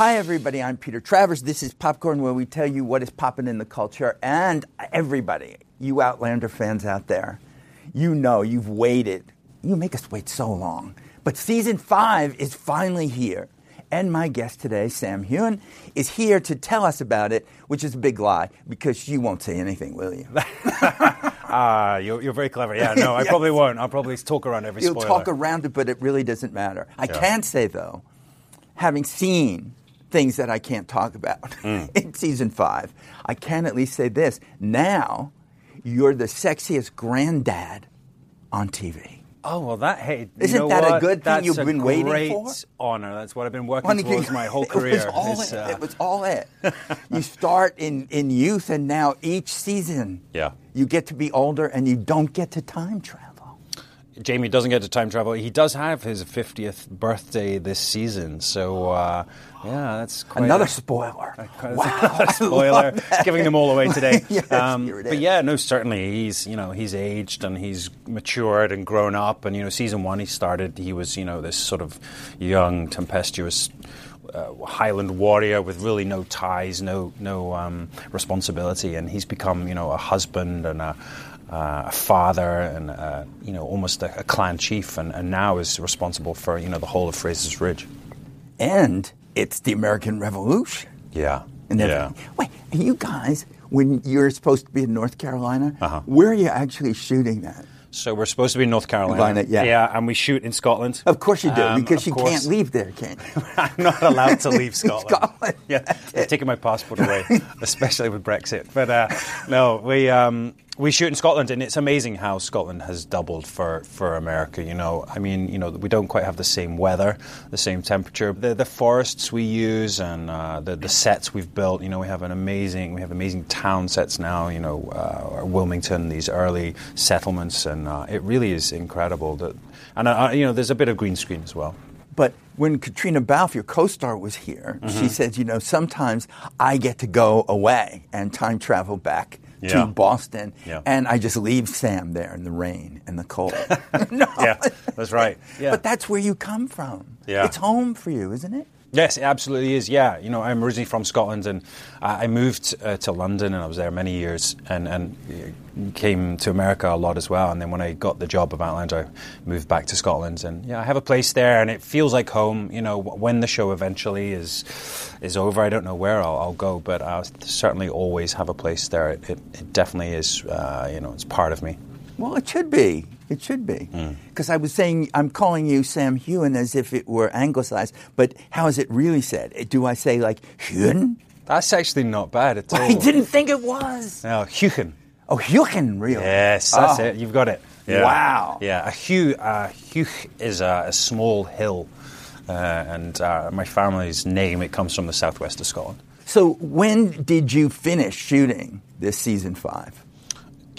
Hi, everybody. I'm Peter Travers. This is Popcorn, where we tell you what is popping in the culture. And everybody, you Outlander fans out there, you know you've waited. You make us wait so long. But season five is finally here. And my guest today, Sam Heughan, is here to tell us about it, which is a big lie because you won't say anything, will you? Ah, you're, you're very clever. Yeah, no, I Yes. probably won't. I'll probably talk around every You'll spoiler. talk around it, but it really doesn't matter. I Yeah. can say, though, having seen things that I can't talk about Mm. in season five, I can at least say this. Now, you're the sexiest granddad on TV. Oh well, that hey, Isn't that a good thing That's you've been waiting for? great honor. That's what I've been working Funny towards my whole career. It was all it. uh, It was all it. you start in, in youth, and now each season, Yeah. you get to be older, and you don't get to time travel. Jamie doesn't get to time travel. He does have his 50th birthday this season, so uh, yeah, that's quite Another a- spoiler. Quite- Wow, another spoiler. Giving them all away today. Yes, um, but yeah, no, certainly he's you know he's aged and he's matured and grown up. And you know, season one he started. He was you know this sort of young, tempestuous. Uh, Highland warrior with really no ties, no no um, responsibility, and he's become you know a husband and a, uh, a father and uh, you know almost a, a clan chief, and, and now is responsible for you know the whole of Fraser's Ridge. And it's the American Revolution. Yeah, and everything. Wait, you guys, when you're supposed to be in North Carolina, Uh-huh. where are you actually shooting that? So we're supposed to be in North Carolina. Carolina, yeah. Yeah, and we shoot in Scotland. Of course you do, Um, because you course. can't leave there, can you? I'm not allowed to leave Scotland. Scotland. Yeah, taken my passport away, especially with Brexit. But uh, no, we um, we shoot in Scotland, and it's amazing how Scotland has doubled for, for America. You know, I mean, you know, we don't quite have the same weather, the same temperature. The, the forests we use and uh, the the sets we've built. You know, we have an amazing we have amazing town sets now. You know, uh, Wilmington, these early settlements, and uh, it really is incredible. That and uh, you know, there's a bit of green screen as well. But when Caitríona Balfe, your co-star, was here, Mm-hmm. she said, you know, sometimes I get to go away and time travel back Yeah. to Boston, Yeah. and I just leave Sam there in the rain and the cold. no. Yeah, that's right. Yeah. But that's where you come from. Yeah. It's home for you, isn't it? Yes, it absolutely is. Yeah, you know, I'm originally from Scotland, and I moved uh, to London, and I was there many years, and and uh, came to America a lot as well. And then when I got the job of Outlander, I moved back to Scotland, and yeah, I have a place there, and it feels like home. You know, when the show eventually is is over, I don't know where I'll, I'll go, but I'll certainly always have a place there. It, it, it definitely is. Uh, you know, it's part of me. Well, it should be. It should be. Hmm. Because I was saying, I'm calling you Sam Heughan as if it were anglicized, but how is it really said? Do I say like Heughan? That's actually not bad at all. I didn't think it was. No, Huchen. Oh, Heughan, really? Yes, that's Oh. it. You've got it. Wow. Yeah, a heugh, uh, heugh is a, a small hill, uh, and uh, my family's name it comes from the southwest of Scotland. So when did you finish shooting this season five?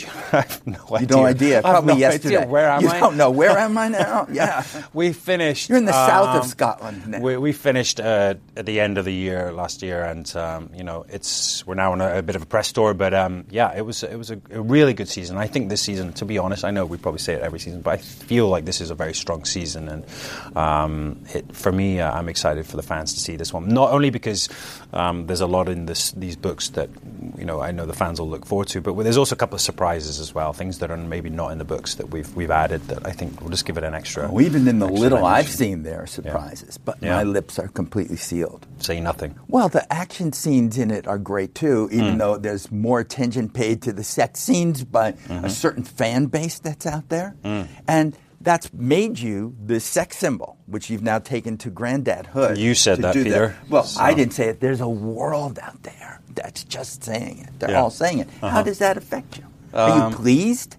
I have no idea. You no idea. Probably no yesterday. idea. Where am you I? don't know. Where am I now? Yeah. We finished. You're in the south of um, Scotland now. We, we finished uh, at the end of the year last year, and um, you know it's we're now on a, a bit of a press tour. But um, yeah, it was it was a, a really good season. I think this season, to be honest, I know we probably say it every season, but I feel like this is a very strong season, and um, it, for me, uh, I'm excited for the fans to see this one. Not only because um, there's a lot in this these books that you know I know the fans will look forward to, but there's also a couple of surprises as well, things that are maybe not in the books that we've we've added that I think will just give it an extra. Oh, even in the little I've seen, there are surprises, but Yeah. my lips are completely sealed. Say nothing. Well, the action scenes in it are great too, Mm. even though there's more attention paid to the sex scenes by Mm-hmm. a certain fan base that's out there. Mm. And that's made you the sex symbol, which you've now taken to granddadhood. You said that, Peter. Well, So- I didn't say it. There's a world out there that's just saying it. They're Yeah. Uh-huh. all saying it. How does that affect you? Are Um, you pleased?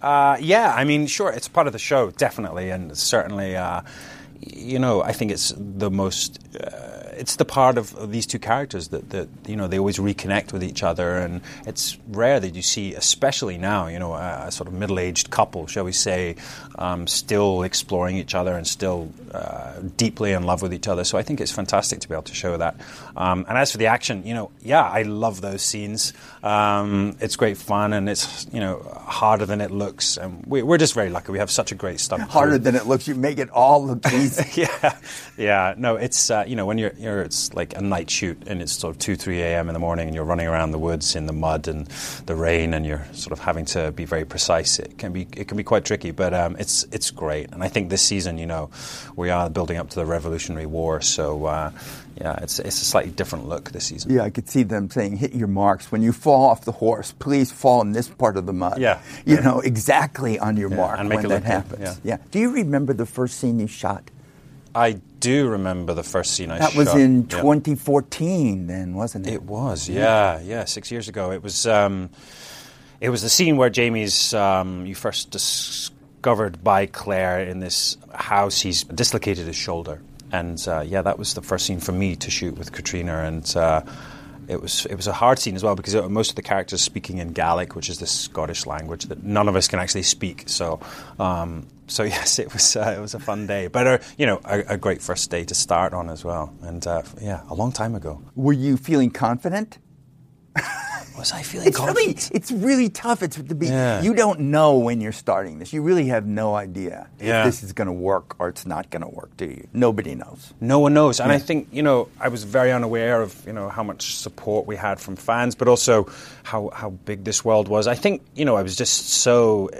Uh, yeah, I mean, sure, it's part of the show, definitely, and certainly, uh, you know, I think it's the most. Uh, it's the part of, of these two characters that, that you know they always reconnect with each other, and it's rare that you see, especially now, you know, a, a sort of middle-aged couple, shall we say, um, still exploring each other and still uh, deeply in love with each other. So I think it's fantastic to be able to show that. Um, and as for the action, you know, yeah, I love those scenes. Um, it's great fun, and it's you know harder than it looks. And we, we're just very lucky. We have such a great stunt. crew. Harder than it looks. You make it all look easy. yeah, yeah. No, it's uh, you know when you're you're it's like a night shoot, and it's sort of two, three a.m. in the morning, and you're running around the woods in the mud and the rain, and you're sort of having to be very precise. It can be it can be quite tricky, but um, it's it's great. And I think this season, you know, we are building up to the Revolutionary War, so. Uh, yeah, it's, it's a slightly different look this season. Yeah, I could see them saying, hit your marks. When you fall off the horse, please fall in this part of the mud. Yeah. You know, exactly on your yeah, mark and make when it that good, happens. yeah. yeah. Do you remember the first scene you shot? I do remember the first scene I That shot. was in Yeah. 2014 then, wasn't it? It was, yeah, yeah, six years ago. It was, um, it was the scene where Jamie's um, you first discovered by Claire in this house. He's dislocated his shoulder, and uh, yeah, that was the first scene for me to shoot with Caitríona, and. Uh, it was it was a hard scene as well because most of the characters speaking in Gaelic, which is the Scottish language that none of us can actually speak. So, um, so yes, it was uh, it was a fun day, but uh, you know a, a great first day to start on as well. And uh, yeah, a long time ago. Were you feeling confident? Was I feeling It's confident? really, it's really tough. It's to be. Yeah. You don't know when you're starting this. You really have no idea Yeah. if this is going to work or it's not going to work. Do you? Nobody knows. No one knows, and I think you know I was very unaware of you know how much support we had from fans, but also how how big this world was. I think you know I was just so uh,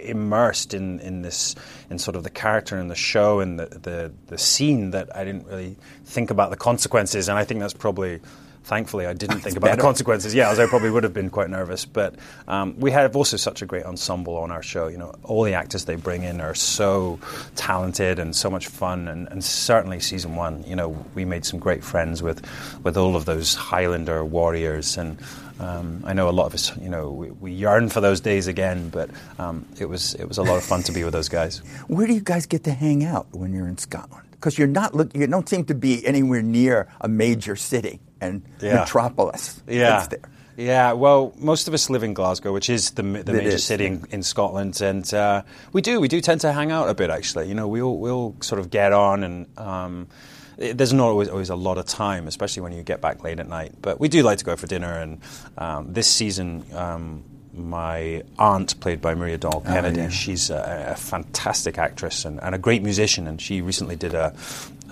immersed in in this in sort of the character and the show and the the, the scene that I didn't really think about the consequences, and I think that's probably. Thankfully, I didn't think about better. the consequences. Yeah, as I probably would have been quite nervous. But um, we have also such a great ensemble on our show. You know, all the actors they bring in are so talented and so much fun. And, and certainly, season one, you know, we made some great friends with with all of those Highlander warriors. And um, I know a lot of us, you know, we, we yearn for those days again. But um, it was it was a lot of fun to be with those guys. Where do you guys get to hang out when you're in Scotland? Because you're not look, you don't seem to be anywhere near a major city and Yeah. metropolis. Yeah. Yeah, well, most of us live in Glasgow, which is the, the major is, city in, in Scotland, and uh, we do we do tend to hang out a bit. Actually, you know, we'll we'll sort of get on, and um, it, there's not always, always a lot of time, especially when you get back late at night. But we do like to go for dinner, and um, this season. Um, my aunt, played by Maria Doyle Kennedy, yeah. she's a, a fantastic actress and, and a great musician, and she recently did a,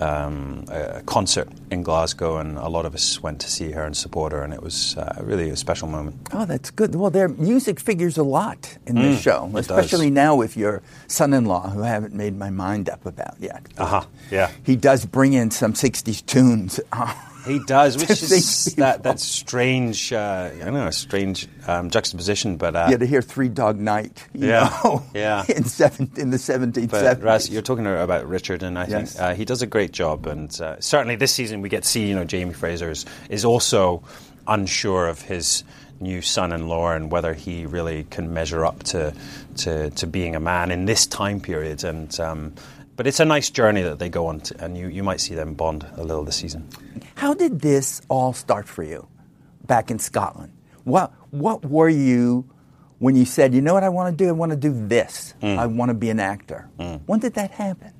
um, a concert in Glasgow, and a lot of us went to see her and support her, and it was uh, really a special moment. Oh, that's good. Well, their music figures a lot in this show, Mm, especially does. now with your son-in-law, who I haven't made my mind up about yet. Uh-huh, yeah. He does bring in some '60s tunes. He does, which is that that strange, uh, I don't know, a strange um, juxtaposition, but uh, yeah, to hear Three Dog Night. You Yeah, know, yeah. In seven, in the 17th But. Raz, you're talking about Richard, and I Yes. think uh, he does a great job. And uh, certainly this season, we get to see, you know, Jamie Fraser is, is also unsure of his new son-in-law and whether he really can measure up to to, to being a man in this time period. And um, but it's a nice journey that they go on, to, and you, you might see them bond a little this season. How did this all start for you back in Scotland? What what were you when you said, you know what I want to do? I want to do this. Mm. I want to be an actor. When did that happen?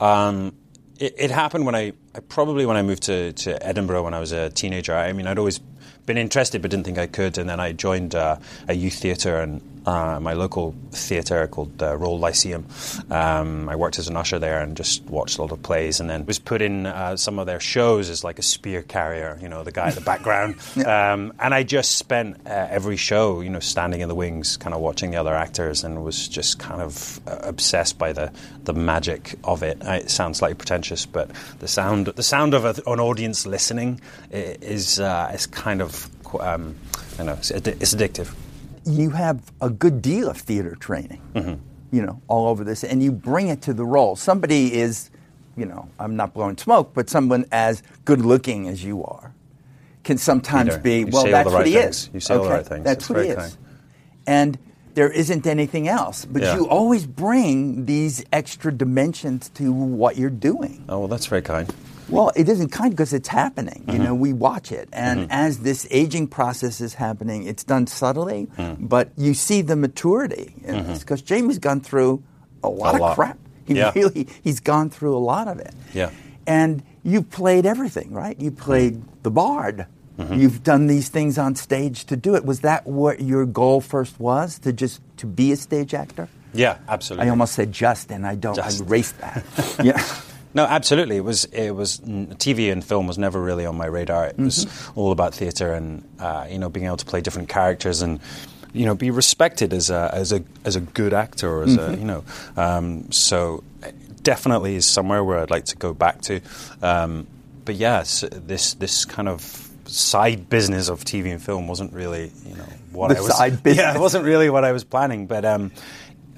Um, it, it happened when I, I probably when I moved to, to Edinburgh when I was a teenager. I mean, I'd always been interested but didn't think I could, and then I joined uh, a youth theatre and uh, my local theatre called uh, Royal Lyceum. Um, I worked as an usher there and just watched a lot of plays, and then was put in uh, some of their shows as like a spear carrier, you know, the guy at the background. um, and I just spent uh, every show, you know, standing in the wings, kind of watching the other actors, and was just kind of uh, obsessed by the the magic of it. Uh, It sounds slightly pretentious, but the sound the sound of a, an audience listening is uh, is kind of um, I don't know it's addictive. You have a good deal of theater training, Mm-hmm. you know, all over this, and you bring it to the role. Somebody is, you know, I'm not blowing smoke, but someone as good looking as you are can sometimes Peter, be, you well, that's the what he things. is. You say all the Okay, right things. That's That's what he is. And there isn't anything else. But Yeah. you always bring these extra dimensions to what you're doing. Oh well, that's very kind. Well, it isn't kind because it's happening. Mm-hmm. You know, we watch it. And as this aging process is happening, it's done subtly, Mm. but you see the maturity in this because Jamie's gone through a lot of Mm-hmm. lot. crap. He Yeah. really, he's gone through a lot of it. Yeah. And you played everything, right? You played the bard. Mm-hmm. You've done these things on stage to do it. Was that what your goal first was? To just to be a stage actor? Yeah, absolutely. I almost said just, and I don't. Just. I erased that. yeah. No, absolutely. It was. It was TV and film was never really on my radar. It was Mm-hmm. all about theatre and uh, you know being able to play different characters and you know be respected as a as a as a good actor or as Mm-hmm. a you know. Um, so uh, definitely is somewhere where I'd like to go back to. Um, but yes, this this kind of side business of TV and film wasn't really you know what The I was. side business. Yeah, it wasn't really what I was planning, but. Um,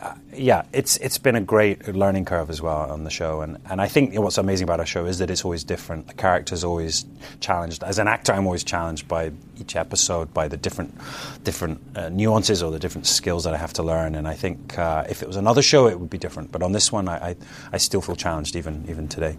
uh, yeah, it's it's been a great learning curve as well on the show, and, and I think what's amazing about our show is that it's always different. The character's always challenged. As an actor, I'm always challenged by each episode, by the different different uh, nuances or the different skills that I have to learn. And I think uh, if it was another show, it would be different. But on this one, I, I, I still feel challenged even even today.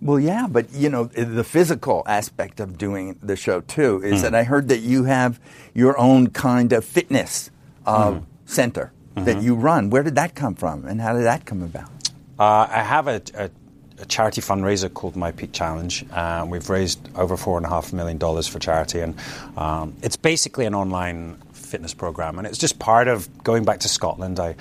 Well, yeah, but you know the physical aspect of doing the show too is Hmm. that I heard that you have your own kind of fitness uh, Hmm. center Mm-hmm. that you run. Where did that come from, and how did that come about? Uh, I have a, a, a charity fundraiser called My Peak Challenge. Uh, we've raised over four and a half million dollars for charity, and um, it's basically an online fitness program. And it's just part of going back to Scotland. I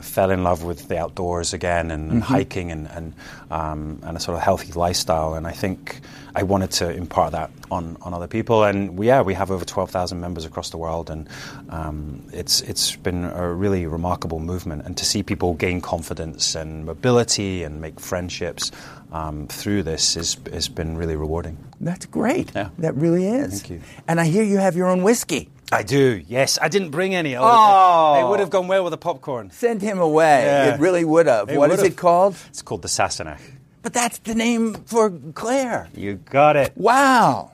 fell in love with the outdoors again and, and hiking and and, um, and a sort of healthy lifestyle. And I think I wanted to impart that on, on other people. And we, yeah, we have over twelve thousand members across the world, and um, it's it's been a really remarkable movement. And to see people gain confidence and mobility and make friendships um, through this is has been really rewarding. That's great. Yeah. That really is. Thank you. And I hear you have your own whiskey. I do. Yes, I didn't bring any. Oh. They would have gone well with the popcorn. Send him away. Yeah. It really would have. It What is would've. it called? It's called the Sassenach. But that's the name for Claire. You got it. Wow.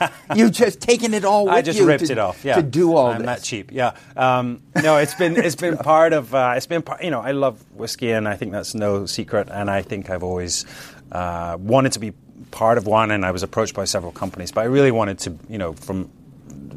You've just taken it all with I just you ripped to, it off. Yeah, to do all I'm this. that cheap. Yeah. Um, no, it's been it's been part of uh, it's been part. You know, I love whiskey, and I think that's no secret. And I think I've always uh, wanted to be part of one. And I was approached by several companies, but I really wanted to, you know, from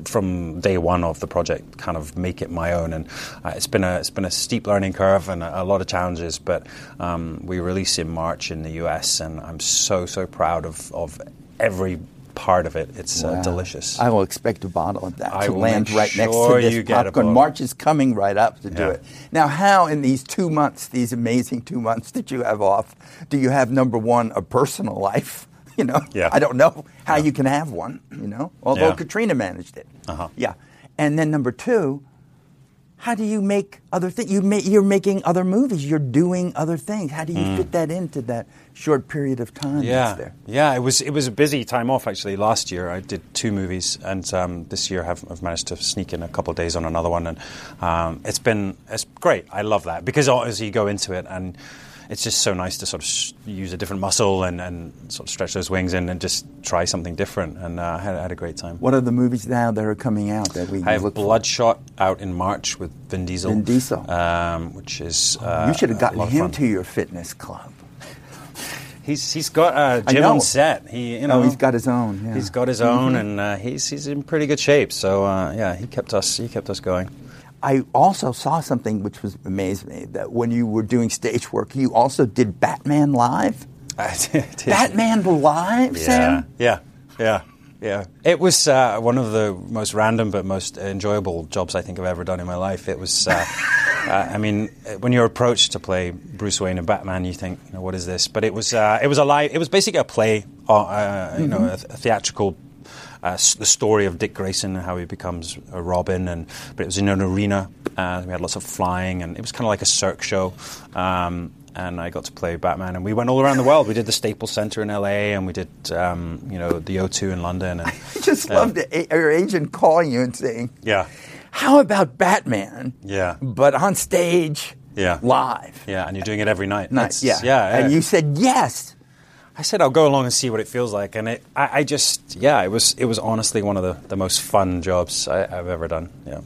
from day one of the project, kind of make it my own. And uh, it's been a it's been a steep learning curve and a, a lot of challenges. But um, we release in March in the US, and I'm so so proud of of every part of it. It's uh, delicious. I will expect a bottle of that I to land right next to this you get a popcorn. March is coming right up to do it. Now, how in these two months, these amazing two months that you have off, do you have number one a personal life? You know, Yeah. I don't know how you can have one. You know, although Yeah. Caitríona managed it. Uh-huh. Yeah, and then number two, how do you make other things? You ma- you're making other movies. You're doing other things. How do you fit that into that short period of time yeah, yeah. It was it was a busy time off actually. Last year I did two movies, and um, this year have I've managed to sneak in a couple of days on another one, and um, it's been it's great. I love that because as you go into it and. It's just so nice to sort of sh- use a different muscle and, and sort of stretch those wings and, and just try something different. And uh, I, had, I had a great time. What are the movies now that are coming out that we I have look for? Bloodshot out in March with Vin Diesel. Vin Diesel. um, which is uh, you should have gotten him to your fitness club. He's he's got a I gym on set. He you know oh, he's got his own. Yeah. Mm-hmm. He's got his own, and uh, he's he's in pretty good shape. So uh, yeah, he kept us he kept us going. I also saw something which was amazed me that when you were doing stage work, you also did Batman Live. I did. Batman Live, yeah, Sam. yeah, yeah, yeah. It was uh, one of the most random but most enjoyable jobs I think I've ever done in my life. It was. Uh, uh, I mean, when you're approached to play Bruce Wayne and Batman, you think, you know, what is this? But it was, uh, it was a live. It was basically a play, uh, uh, you know, a, a theatrical uh, the story of Dick Grayson and how he becomes a Robin, and but it was in an arena. Uh, we had lots of flying, and it was kind of like a Cirque show. Um, and I got to play Batman, and we went all around the world. We did the Staples Center in LA, and we did, um, you know, the O2 in London. And, I just loved it. your agent calling you and saying, yeah, "How about Batman?" Yeah. but on stage, Yeah. live. yeah, and you're doing it every night. Nice, That's- yeah. yeah, And you said yes. I said I'll go along and see what it feels like, and it, I, I just, yeah, it was, it was honestly one of the, the most fun jobs I, I've ever done. Yeah.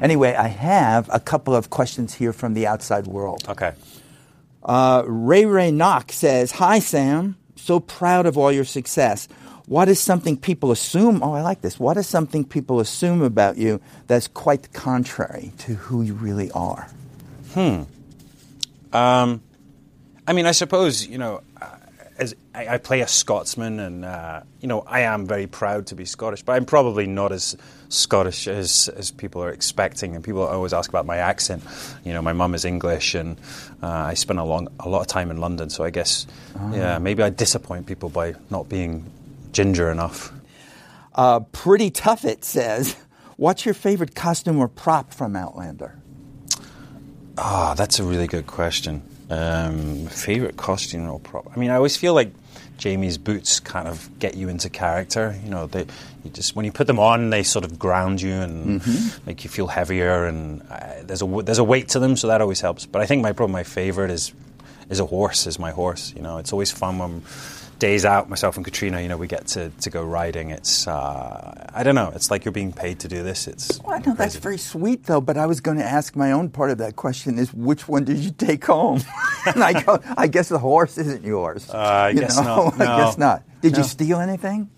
Anyway, I have a couple of questions here from the outside world. Okay. Uh, Ray Ray Knock says, Hi, Sam. So proud of all your success. What is something people assume? Oh, I like this. What is something people assume about you that's quite contrary to who you really are? Hmm. Um, I mean, I suppose you know, uh, as I, I play a Scotsman, and uh, you know, I am very proud to be Scottish, but I'm probably not as Scottish as, as people are expecting. And people always ask about my accent. You know, my mum is English, and uh, I spent a long a lot of time in London, so I guess yeah, maybe I disappoint people by not being ginger enough. Uh, Pretty Tough It says, What's your favorite costume or prop from Outlander? Ah, that's a really good question. Um, favorite costume or prop? I mean, I always feel like Jamie's boots kind of get you into character. You know, they you just when you put them on, they sort of ground you and make you feel heavier. And uh, there's a there's a weight to them, so that always helps. But I think my probably my favorite is is a horse. Is my horse. You know, it's always fun when days out, myself and Caitríona, you know, we get to, to go riding. It's uh, I don't know. It's like you're being paid to do this. It's Well, I know that's very sweet, though. But I was going to ask my own part of that question: is which one did you take home? and I go, I guess the horse isn't yours. Uh, I You guess know? not. I No. guess not. Did you steal anything?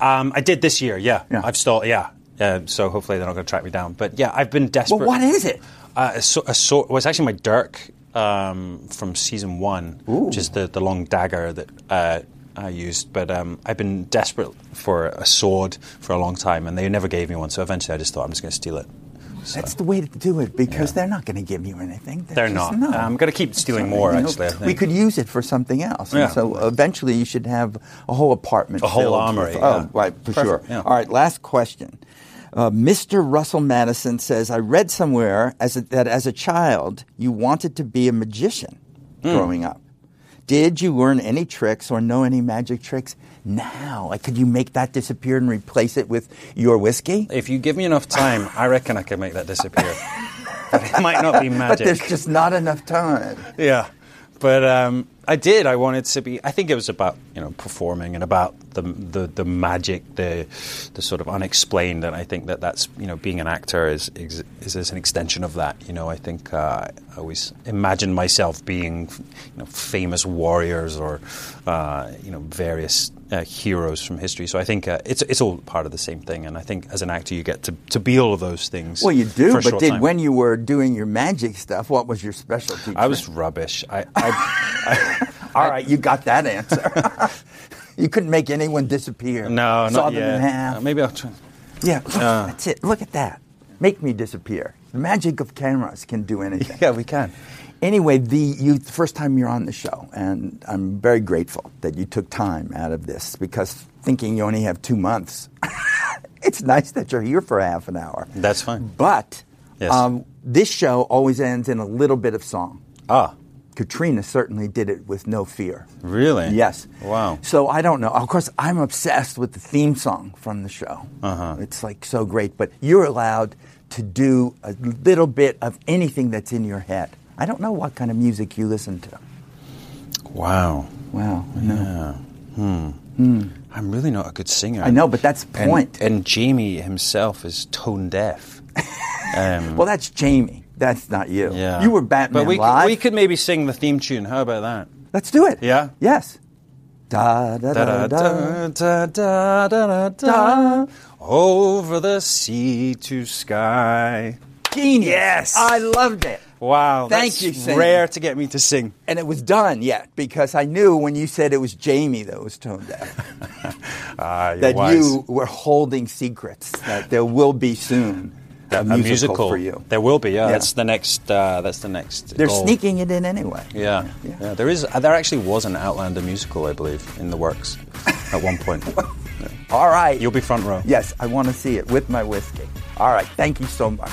Um, I did this year, yeah. Yeah. I've stole, yeah. Uh, so hopefully they're not going to track me down. But yeah, I've been desperate. Well, what is it? Uh, a, so, a sword. Well, it's actually my dirk um, from season one, which is the, the long dagger that uh, I used. But um, I've been desperate for a sword for a long time, and they never gave me one. So eventually, I just thought I'm just going to steal it. So- That's the way to do it because they're not going to give you anything. They're just not. I'm going to keep stealing more. You know, Actually, we could use it for something else. Yeah. And so eventually, you should have a whole apartment, A whole armory, with- yeah. Oh, right, for Perfect, sure. yeah. All right, last question. Uh, Mr. Russell Madison says, "I read somewhere as a, that as a child you wanted to be a magician Hmm. growing up. Did you learn any tricks or know any magic tricks now? Like, could you make that disappear and replace it with your whiskey? If you give me enough time, I reckon I could make that disappear. but it might not be magic. But there's just not enough time. Yeah, but um, I did. I wanted to be. I think it was about you know performing and about the the, the magic, the the sort of unexplained. And I think that that's you know being an actor is is, is an extension of that. You know, I think uh, I always imagined myself being you know famous warriors or uh, you know various. Uh, heroes from history, so I think uh, it's it's all part of the same thing, and I think as an actor you get to, to be all of those things. Well, you do, but did when you were doing your magic stuff, what was your specialty? I was rubbish. I, I, All right, you got that answer. you couldn't make anyone disappear. No, Saw not them yet. in half. Uh, maybe I'll try. yeah, that's it. Look at that. Make me disappear. The magic of cameras can do anything. Yeah, we can. Anyway, the you the first time you're on the show, and I'm very grateful that you took time out of this because thinking you only have two months, it's nice that you're here for half an hour. That's fine. But Yes. um, this show always ends in a little bit of song. Ah, Caitríona certainly did it with no fear. really? Yes. Wow. So I don't know. Of course, I'm obsessed with the theme song from the show. Uh-huh. It's like so great. But you're allowed to do a little bit of anything that's in your head. I don't know what kind of music you listen to. Wow. Wow. Yeah. Hmm. Hmm. I'm really not a good singer. I know, but that's the And, point. and Jamie himself is tone deaf. Um, well, that's Jamie. That's not you. yeah. You were Batman But we, live. Could, we could maybe sing the theme tune. How about that? Let's do it. Yeah? Yes. Da da da Da, da. da, da, da, da, da, da. Over the sea to Skye. Genius. Yes. I loved it. Wow. Thank that's you, rare to get me to sing. And it was done yet because I knew when you said it was Jamie that was tone deaf. Ah, that wise. you were holding secrets that there will be soon a, a musical, musical for you. There will be. Yeah, Yeah. that's the next. Uh, that's the next. They're goal. sneaking it in anyway. Yeah. Yeah. yeah, There is. Uh, there actually was an Outlander musical, I believe, in the works at one point. All right. You'll be front row. yes, I want to see it with my whiskey. All right. Thank you so much.